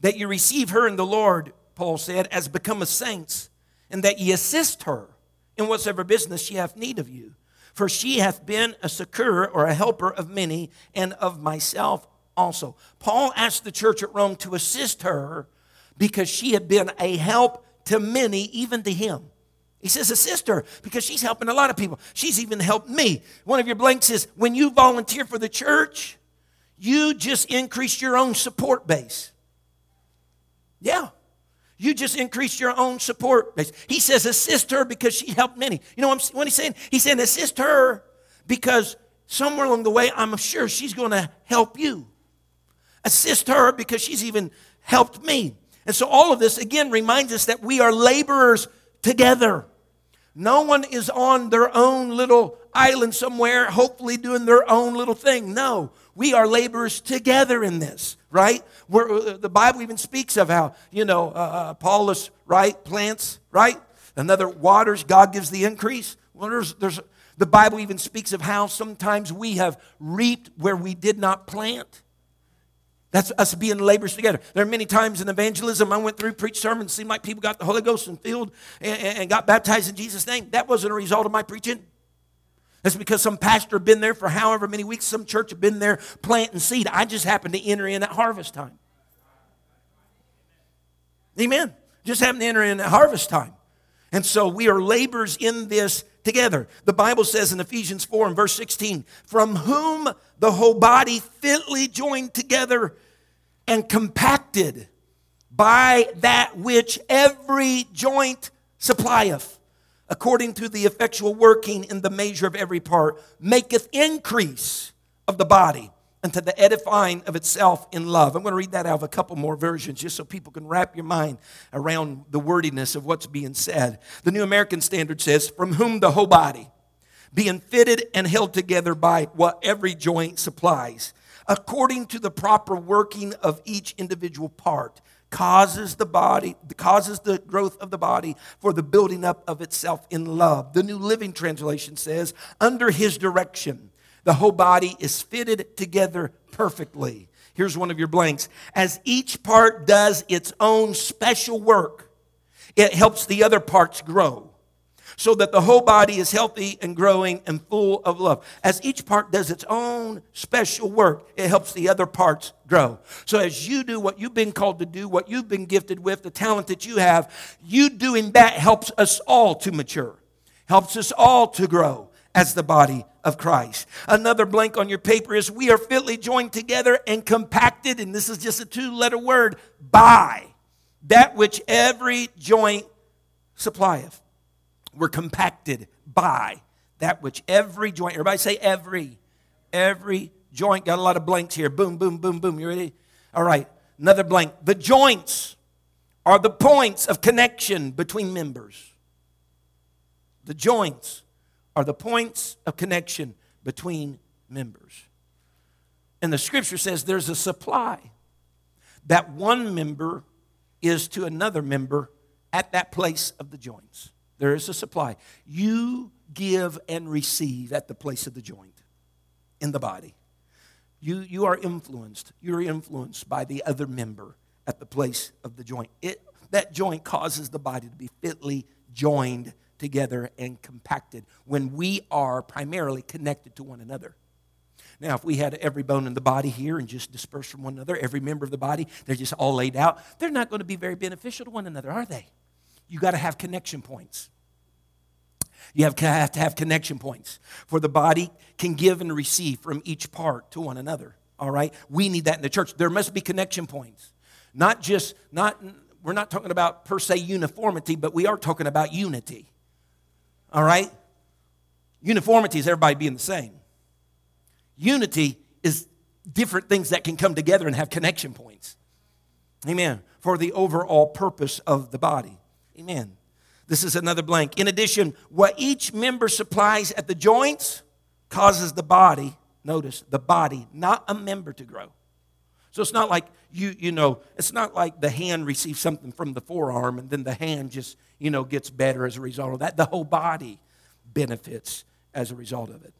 That you receive her in the Lord, Paul said, as become a saints, and that ye assist her in whatsoever business she hath need of you. For she hath been a succor or a helper of many, and of myself also. Paul asked the church at Rome to assist her because she had been a help to many, even to him. He says, assist her because she's helping a lot of people. She's even helped me. One of your blanks is when you volunteer for the church, you just increase your own support base. Yeah. You just increase your own support base. He says, assist her because she helped many. You know what, what he's saying? He's saying, assist her because somewhere along the way, I'm sure she's going to help you. Assist her because she's even helped me. And so, all of this again reminds us that we are laborers together. No one is on their own little island somewhere, hopefully doing their own little thing. No, we are laborers together in this, right? Where uh, the Bible even speaks of how, you know, uh, uh, Paulus, right, plants, right? Another waters, God gives the increase. Well, there's, there's, the Bible even speaks of how sometimes we have reaped where we did not plant. That's us being laborers together. There are many times in evangelism I went through, preached sermons, seemed like people got the Holy Ghost and filled and, and got baptized in Jesus' name. That wasn't a result of my preaching. That's because some pastor had been there for however many weeks, some church had been there planting seed. I just happened to enter in at harvest time. Amen. Just happened to enter in at harvest time. And so we are laborers in this together. The Bible says in Ephesians 4 and verse 16, from whom the whole body fitly joined together and compacted by that which every joint supplieth, according to the effectual working in the measure of every part, maketh increase of the body unto the edifying of itself in love. I'm going to read that out of a couple more versions just so people can wrap your mind around the wordiness of what's being said. The New American Standard says, From whom the whole body, being fitted and held together by what every joint supplies, according to the proper working of each individual part, causes the body causes the growth of the body for the building up of itself in love the new living translation says under his direction the whole body is fitted together perfectly. Here's one of your blanks. As each part does its own special work, it helps the other parts grow. so that the whole body is healthy and growing and full of love. As each part does its own special work, it helps the other parts grow. So as you do what you've been called to do, what you've been gifted with, the talent that you have, you doing that helps us all to mature, helps us all to grow as the body of Christ. Another blank on your paper is we are fitly joined together and compacted, and this is just a two letter word, by that which every joint supplieth. We're compacted by that which every joint, everybody say every, every joint. Got a lot of blanks here. Boom, boom, boom, boom. You ready? All right, another blank. The joints are the points of connection between members. The joints are the points of connection between members. And the scripture says there's a supply that one member is to another member at that place of the joints. There is a supply. You give and receive at the place of the joint in the body. You, you are influenced. You're influenced by the other member at the place of the joint. It, that joint causes the body to be fitly joined together and compacted when we are primarily connected to one another. Now, if we had every bone in the body here and just dispersed from one another, every member of the body, they're just all laid out, they're not going to be very beneficial to one another, are they? You got to have connection points. You have, to have connection points for the body can give and receive from each part to one another. All right? We need that in the church. There must be connection points. Not just, not, we're not talking about per se uniformity, but we are talking about unity. All right? Uniformity is everybody being the same. Unity is different things that can come together and have connection points. Amen. For the overall purpose of the body. Amen. This is another blank. In addition, what each member supplies at the joints causes the body, notice, the body, not a member to grow. So it's not like you, you know, it's not like the hand receives something from the forearm and then the hand just, you know, gets better as a result of that. The whole body benefits as a result of it.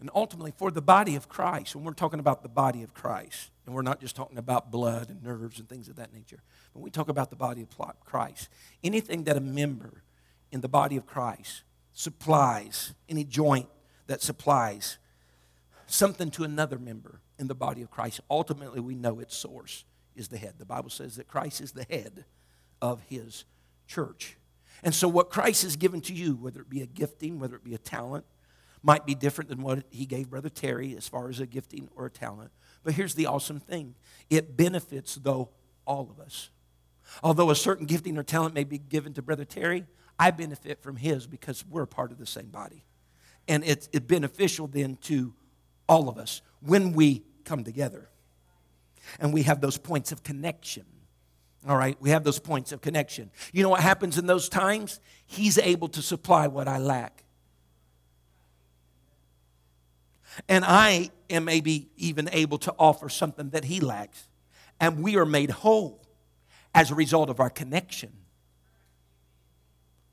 And ultimately, for the body of Christ, when we're talking about the body of Christ, and we're not just talking about blood and nerves and things of that nature, but we talk about the body of Christ, anything that a member in the body of Christ supplies, any joint that supplies something to another member in the body of Christ, ultimately we know its source is the head. The Bible says that Christ is the head of his church. And so, what Christ has given to you, whether it be a gifting, whether it be a talent, might be different than what he gave Brother Terry as far as a gifting or a talent. But here's the awesome thing it benefits, though, all of us. Although a certain gifting or talent may be given to Brother Terry, I benefit from his because we're part of the same body. And it's beneficial then to all of us, when we come together. And we have those points of connection. All right, we have those points of connection. You know what happens in those times? He's able to supply what I lack. And I am maybe even able to offer something that he lacks. And we are made whole as a result of our connection.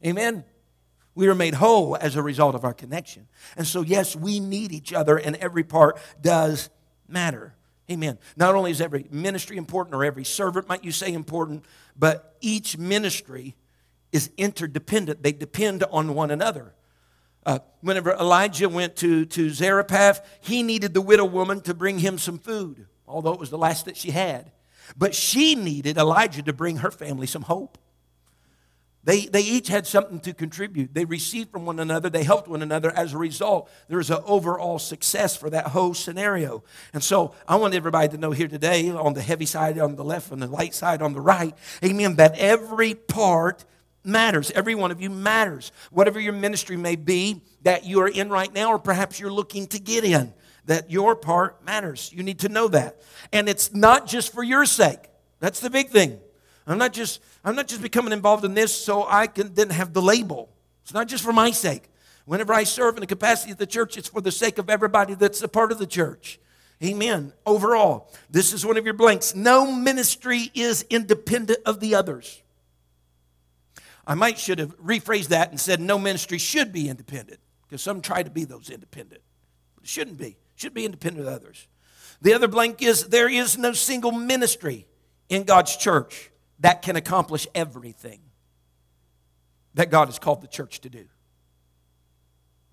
Amen. We are made whole as a result of our connection. And so, yes, we need each other, and every part does matter. Amen. Not only is every ministry important or every servant, might you say, important, but each ministry is interdependent. They depend on one another. Uh, whenever Elijah went to, to Zarephath, he needed the widow woman to bring him some food, although it was the last that she had. But she needed Elijah to bring her family some hope. They, they each had something to contribute. They received from one another, they helped one another. As a result, there's an overall success for that whole scenario. And so I want everybody to know here today, on the heavy side on the left, on the light side on the right, amen, that every part matters. Every one of you matters. Whatever your ministry may be that you are in right now, or perhaps you're looking to get in, that your part matters. You need to know that. And it's not just for your sake. That's the big thing. I'm not just, I'm not just becoming involved in this so I can then have the label. It's not just for my sake. Whenever I serve in the capacity of the church, it's for the sake of everybody that's a part of the church. Amen. Overall, this is one of your blanks. No ministry is independent of the others. I might should have rephrased that and said no ministry should be independent because some try to be those independent. But it shouldn't be. It should be independent of others. The other blank is there is no single ministry in God's church that can accomplish everything. that God has called the church to do.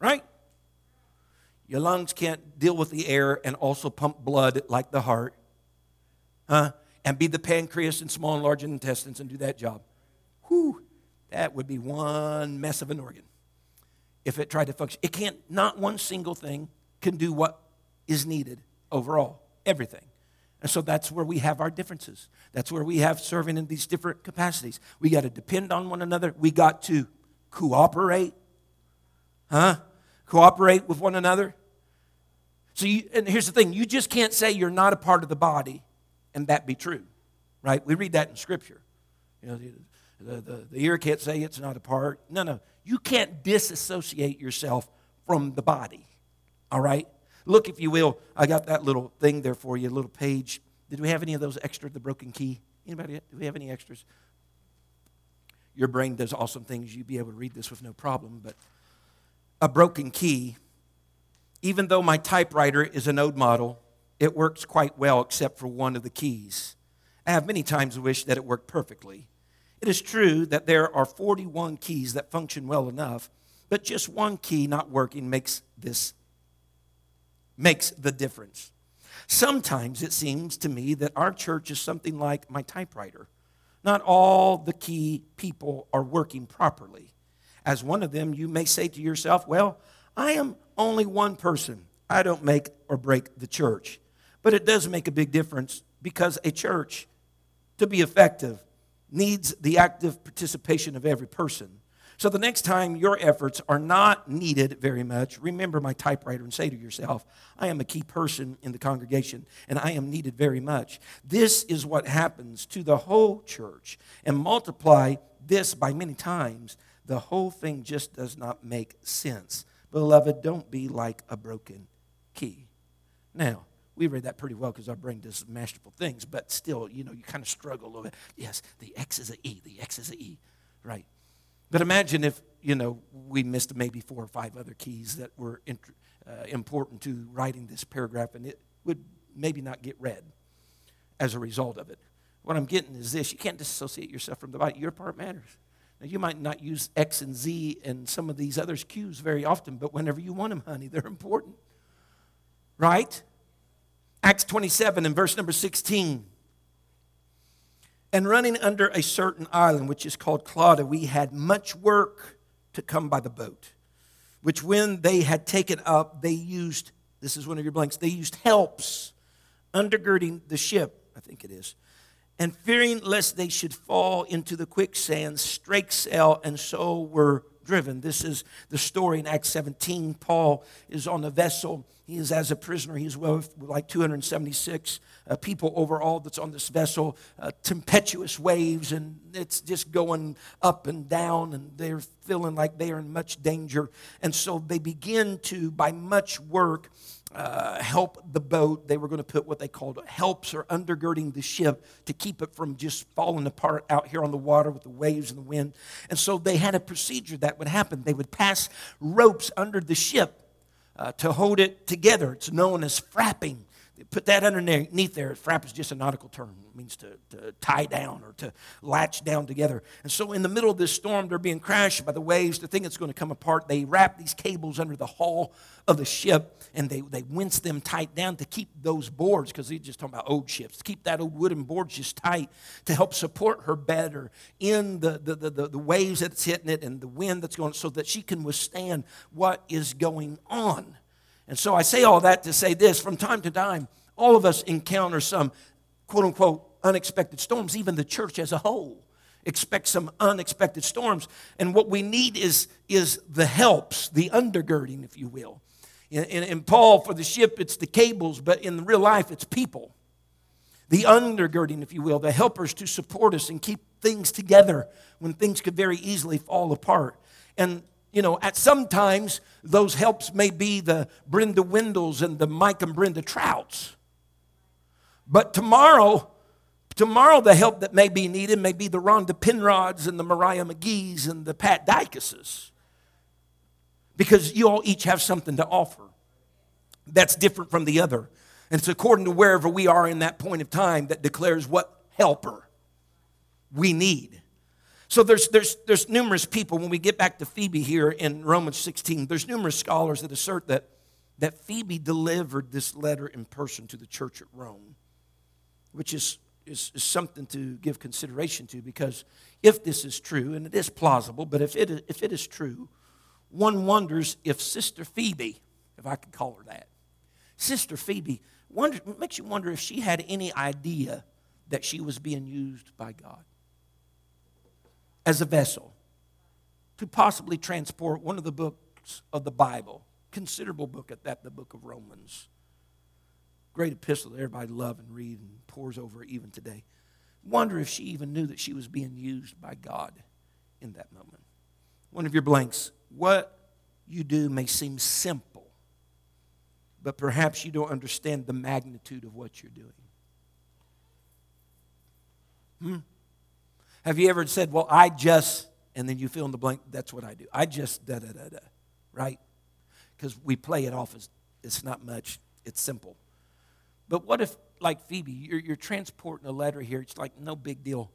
Right? Your lungs can't deal with the air and also pump blood like the heart. Huh? And be the pancreas and small and large intestines and do that job. Whew, that would be one mess of an organ if it tried to function. It can't, not one single thing can do what is needed overall, everything. And so that's where we have our differences. That's where we have serving in these different capacities. We got to depend on one another. We got to cooperate. Huh? Cooperate with one another. So, you, and here's the thing you just can't say you're not a part of the body and that be true, right? We read that in Scripture. You know, the, the, the ear can't say it's not a part. No, no. You can't disassociate yourself from the body, all right? Look, if you will, I got that little thing there for you, a little page. Did we have any of those extra, the broken key? Anybody, do we have any extras? Your brain does awesome things. You'd be able to read this with no problem, but a broken key, even though my typewriter is an old model, it works quite well except for one of the keys. I have many times wished that it worked perfectly. It is true that there are 41 keys that function well enough, but just one key not working makes this makes the difference. Sometimes it seems to me that our church is something like my typewriter. Not all the key people are working properly. As one of them, you may say to yourself, Well, I am only one person. I don't make or break the church. But it does make a big difference because a church, to be effective, needs the active participation of every person. So the next time your efforts are not needed very much, remember my typewriter and say to yourself, I am a key person in the congregation and I am needed very much. This is what happens to the whole church. And multiply this by many times, the whole thing just does not make sense. Beloved, don't be like a broken key. Now, we read that pretty well because our brain does masterful things, but still, you know, you kind of struggle a little bit. Yes, the X is a E, the X is a E, right? But imagine if, you know, we missed maybe four or five other keys that were uh, important to writing this paragraph, and it would maybe not get read as a result of it. What I'm getting is this you can't disassociate yourself from the body. Your part matters. Now, you might not use X and Z and some of these other cues very often, but whenever you want them, honey, they're important. Right? Acts 27 and verse number 16 and running under a certain island, which is called Clauda, we had much work to come by the boat, which when they had taken up, they used, this is one of your blanks, they used helps undergirding the ship, I think it is, and fearing lest they should fall into the quicksand, strake sail, and so were driven. This is the story in Acts 17. Paul is on a vessel. He is as a prisoner. He's with like 276 uh, people overall that's on this vessel, uh, tempestuous waves, and it's just going up and down, and they're feeling like they are in much danger. And so they begin to, by much work, uh, help the boat. They were going to put what they called helps or undergirding the ship to keep it from just falling apart out here on the water with the waves and the wind. And so they had a procedure that would happen. They would pass ropes under the ship uh, to hold it together. It's known as frapping put that underneath there. Frap is just a nautical term. It means to, to, tie down or to latch down together. And so, in the middle of this storm, they're being crashed by the waves. The thing that's going to come apart, they wrap these cables under the hull of the ship and they, they winch them tight down to keep those boards, because they're just talking about old ships, to keep that old wooden board just tight to help support her better in the, the, the, the, the waves that's hitting it and the wind that's going so that she can withstand what is going on. And so I say all that to say this from time to time, all of us encounter some quote unquote unexpected storms, even the church as a whole expects some unexpected storms. And what we need is, is the helps, the undergirding, if you will. In, in, in Paul, for the ship, it's the cables, but in real life, it's people. The undergirding, if you will, the helpers to support us and keep things together when things could very easily fall apart. And you know, at some times those helps may be the Brenda Wendels and the Mike and Brenda Trouts. But tomorrow, tomorrow the help that may be needed may be the Rhonda Penrods and the Mariah McGee's and the Pat Dykuses. Because you all each have something to offer that's different from the other. And it's according to wherever we are in that point of time that declares what helper we need. So there's, there's, there's numerous people, when we get back to Phoebe here in Romans 16, there's numerous scholars that assert that, that Phoebe delivered this letter in person to the church at Rome, which is, is, is something to give consideration to because if this is true, and it is plausible, but if it, if it is true, one wonders if Sister Phoebe, if I could call her that, Sister Phoebe, wonder, makes you wonder if she had any idea that she was being used by God as a vessel to possibly transport one of the books of the Bible, considerable book at that, the book of Romans. Great epistle that everybody love and read and pores over even today. Wonder if she even knew that she was being used by God in that moment. One of your blanks. What you do may seem simple, but perhaps you don't understand the magnitude of what you're doing. Hmm? Have you ever said, Well, I just, and then you fill in the blank, that's what I do. I just da da da da, right? Because we play it off as it's not much, it's simple. But what if, like Phoebe, you're, you're transporting a letter here, it's like no big deal.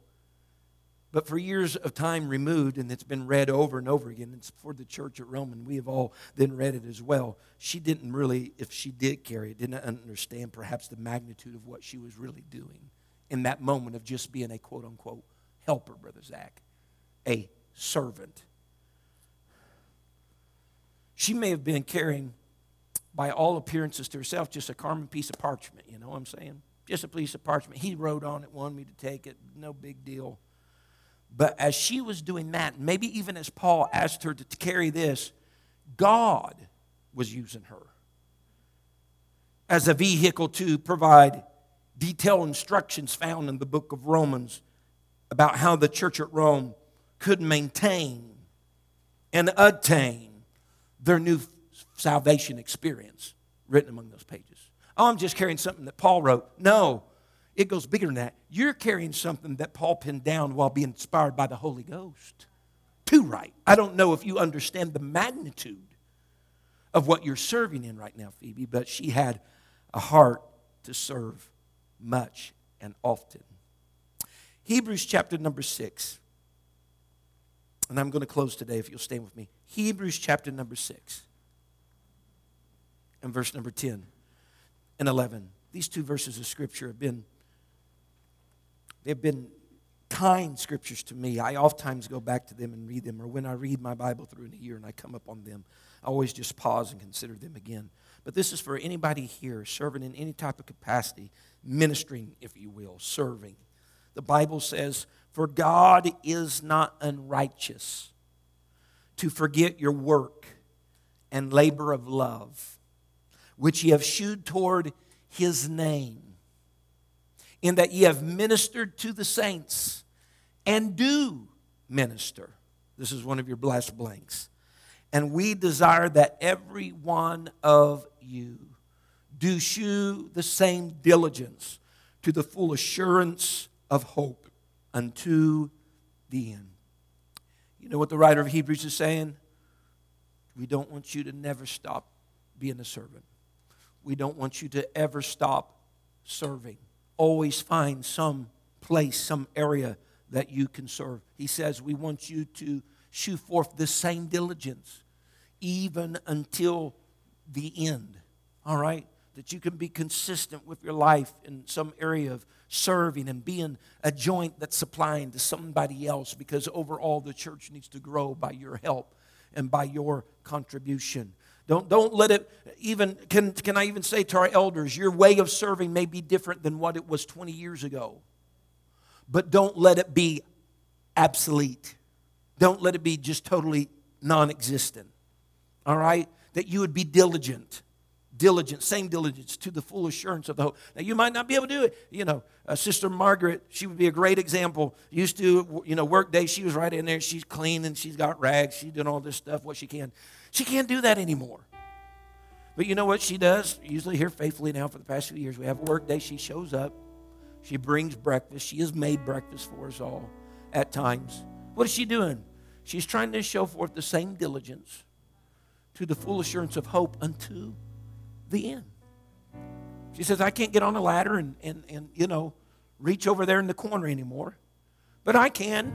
But for years of time removed, and it's been read over and over again, it's for the church at Rome, and we have all then read it as well. She didn't really, if she did carry it, didn't understand perhaps the magnitude of what she was really doing in that moment of just being a quote unquote helper, Brother Zach, a servant. She may have been carrying, by all appearances to herself, just a common piece of parchment, you know what I'm saying? Just a piece of parchment. He wrote on it, wanted me to take it, no big deal. But as she was doing that, maybe even as Paul asked her to carry this, God was using her as a vehicle to provide detailed instructions found in the book of Romans about how the church at Rome could maintain and attain their new salvation experience written among those pages. Oh, I'm just carrying something that Paul wrote. No, it goes bigger than that. You're carrying something that Paul penned down while being inspired by the Holy Ghost to write. I don't know if you understand the magnitude of what you're serving in right now, Phoebe, but she had a heart to serve much and often. Hebrews chapter number six. And I'm going to close today if you'll stay with me. Hebrews chapter number six and verse number 10 and 11. These two verses of scripture have been they've been kind scriptures to me. I oftentimes go back to them and read them, or when I read my Bible through in a year and I come up on them, I always just pause and consider them again. But this is for anybody here serving in any type of capacity, ministering, if you will, serving. The Bible says, For God is not unrighteous to forget your work and labor of love, which ye have shewed toward his name, in that ye have ministered to the saints and do minister. This is one of your blessed blanks. And we desire that every one of you do shew the same diligence to the full assurance of hope unto the end. You know what the writer of Hebrews is saying? We don't want you to never stop being a servant. We don't want you to ever stop serving. Always find some place, some area that you can serve. He says, We want you to shew forth the same diligence, even until the end. All right? That you can be consistent with your life in some area of serving and being a joint that's supplying to somebody else because overall the church needs to grow by your help and by your contribution. Don't, don't let it even, can, can I even say to our elders, your way of serving may be different than what it was 20 years ago. But don't let it be obsolete. Don't let it be just totally non existent. All right? That you would be diligent diligence, same diligence to the full assurance of the hope. Now, you might not be able to do it. You know, uh, Sister Margaret, she would be a great example. Used to, you know, work day, she was right in there. She's clean and she's got rags. She's doing all this stuff, what she can. She can't do that anymore. But you know what she does? Usually here faithfully now for the past few years. We have work day. She shows up. She brings breakfast. She has made breakfast for us all at times. What is she doing? She's trying to show forth the same diligence to the full assurance of hope unto the end. She says, I can't get on a ladder and, and, and, you know, reach over there in the corner anymore. But I can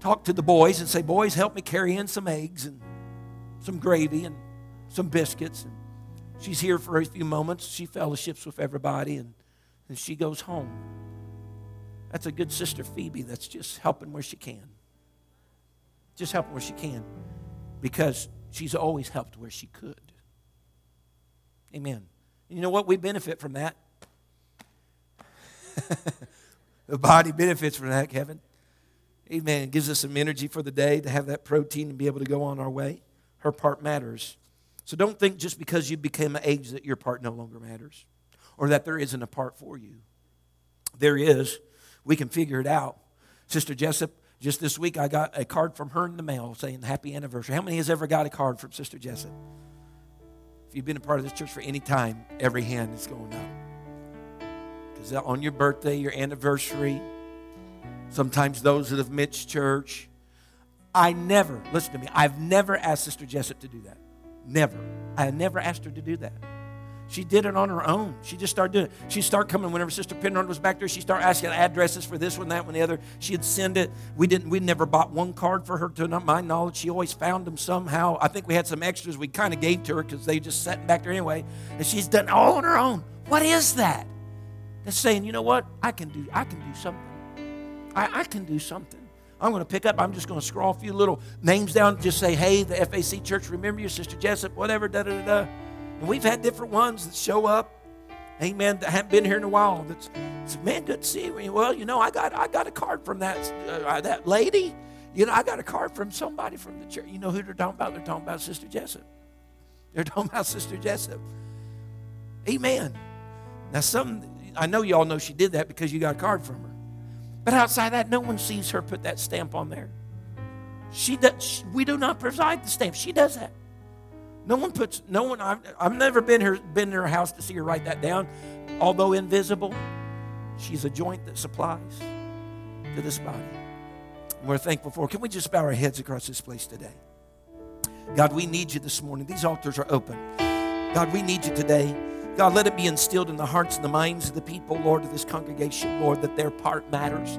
talk to the boys and say, Boys, help me carry in some eggs and some gravy and some biscuits. And she's here for a few moments. She fellowships with everybody and, and she goes home. That's a good sister Phoebe that's just helping where she can. Just helping where she can because she's always helped where she could. Amen. You know what? We benefit from that. the body benefits from that, Kevin. Amen. It gives us some energy for the day to have that protein and be able to go on our way. Her part matters. So don't think just because you became an age that your part no longer matters or that there isn't a part for you. There is. We can figure it out. Sister Jessup, just this week I got a card from her in the mail saying happy anniversary. How many has ever got a card from Sister Jessup? You've been a part of this church for any time, every hand is going up. Because on your birthday, your anniversary, sometimes those that have missed church. I never, listen to me, I've never asked Sister Jessup to do that. Never. I never asked her to do that. She did it on her own. She just started doing it. She'd start coming whenever Sister Penrod was back there. She'd start asking addresses for this one, that one, the other. She'd send it. We didn't. We never bought one card for her to my knowledge. She always found them somehow. I think we had some extras we kind of gave to her because they just sat back there anyway. And she's done all on her own. What is that? That's saying, you know what? I can do. I can do something. I, I can do something. I'm going to pick up, I'm just going to scrawl a few little names down, just say, hey, the FAC church, remember you, Sister Jessup, whatever, da da da da. And we've had different ones that show up, amen, that haven't been here in a while. That's, said, man, good to see you. Well, you know, I got, I got a card from that, uh, that lady. You know, I got a card from somebody from the church. You know who they're talking about? They're talking about Sister Jessup. They're talking about Sister Jessup. Amen. Now, some, I know y'all know she did that because you got a card from her. But outside that, no one sees her put that stamp on there. She does, we do not provide the stamp. She does that. No one puts, no one, I've, I've never been, her, been in her house to see her write that down. Although invisible, she's a joint that supplies to this body. We're thankful for. Can we just bow our heads across this place today? God, we need you this morning. These altars are open. God, we need you today. God, let it be instilled in the hearts and the minds of the people, Lord, of this congregation, Lord, that their part matters.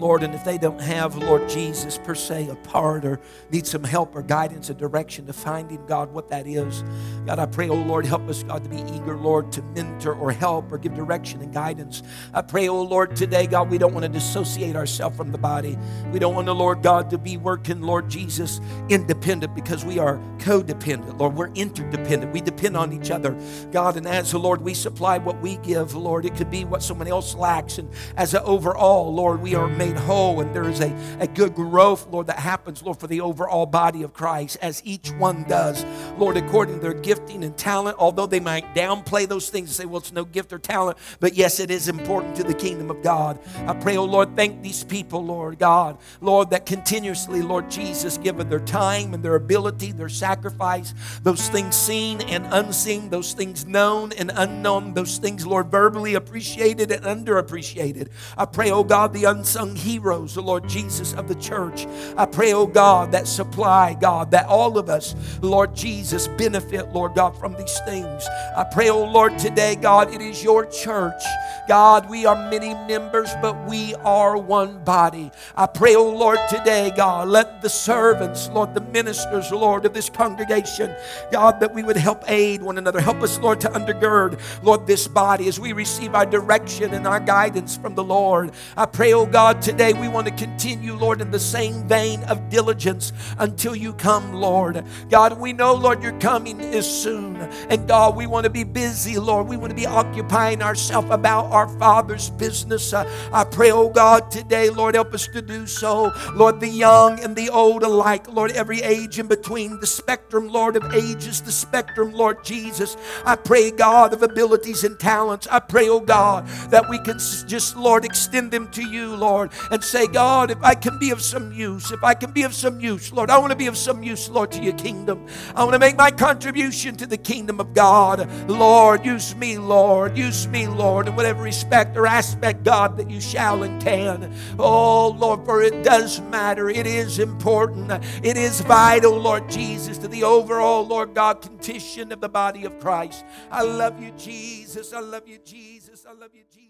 Lord, and if they don't have, Lord Jesus, per se, a part or need some help or guidance or direction to finding, God, what that is, God, I pray, oh Lord, help us, God, to be eager, Lord, to mentor or help or give direction and guidance. I pray, oh Lord, today, God, we don't want to dissociate ourselves from the body. We don't want the Lord God to be working, Lord Jesus, independent because we are codependent. Lord, we're interdependent. We depend on each other, God, and as the Lord, we supply what we give, Lord. It could be what someone else lacks. And as an overall, Lord, we are made whole and there is a, a good growth, Lord, that happens, Lord, for the overall body of Christ as each one does, Lord, according to their gifting and talent. Although they might downplay those things and say, well, it's no gift or talent, but yes, it is important to the kingdom of God. I pray, oh Lord, thank these people, Lord God, Lord, that continuously, Lord Jesus, give of their time and their ability, their sacrifice, those things seen and unseen, those things known and unknown, those things, Lord, verbally appreciated and underappreciated. I pray, oh God, the unsung heroes, the Lord Jesus of the church. I pray, oh God, that supply, God, that all of us, Lord Jesus, benefit, Lord God, from these things. I pray, oh Lord, today, God, it is your church. God, we are many members, but we are one body. I pray, oh Lord, today, God, let the servants, Lord, the ministers, Lord, of this congregation, God, that we would help aid one another. Help us, Lord, to undergird, Lord, this body as we receive our direction and our guidance from the Lord. I pray, oh God, today we want to continue, Lord, in the same vein of diligence until you come, Lord. God, we know, Lord, your coming is soon. And God, we want to be busy, Lord. We want to be occupying ourselves about our Father's business. Uh, I pray, oh God, today, Lord, help us to do so. Lord, the young and the old alike, Lord, every age in between, the spectrum, Lord, of ages, the spectrum, Lord Jesus. I pray, God, of abilities and talents. I pray, oh God, that we can just, Lord, extend them to you, Lord and say, God, if I can be of some use, if I can be of some use, Lord, I want to be of some use, Lord, to your kingdom. I want to make my contribution to the kingdom of God. Lord, use me, Lord. Use me, Lord, in whatever respect or aspect, God, that you shall and can. Oh, Lord, for it does matter. It is important. It is vital, Lord Jesus, to the overall, Lord God, condition of the body of Christ. I love you, Jesus. I love you, Jesus. I love you, Jesus.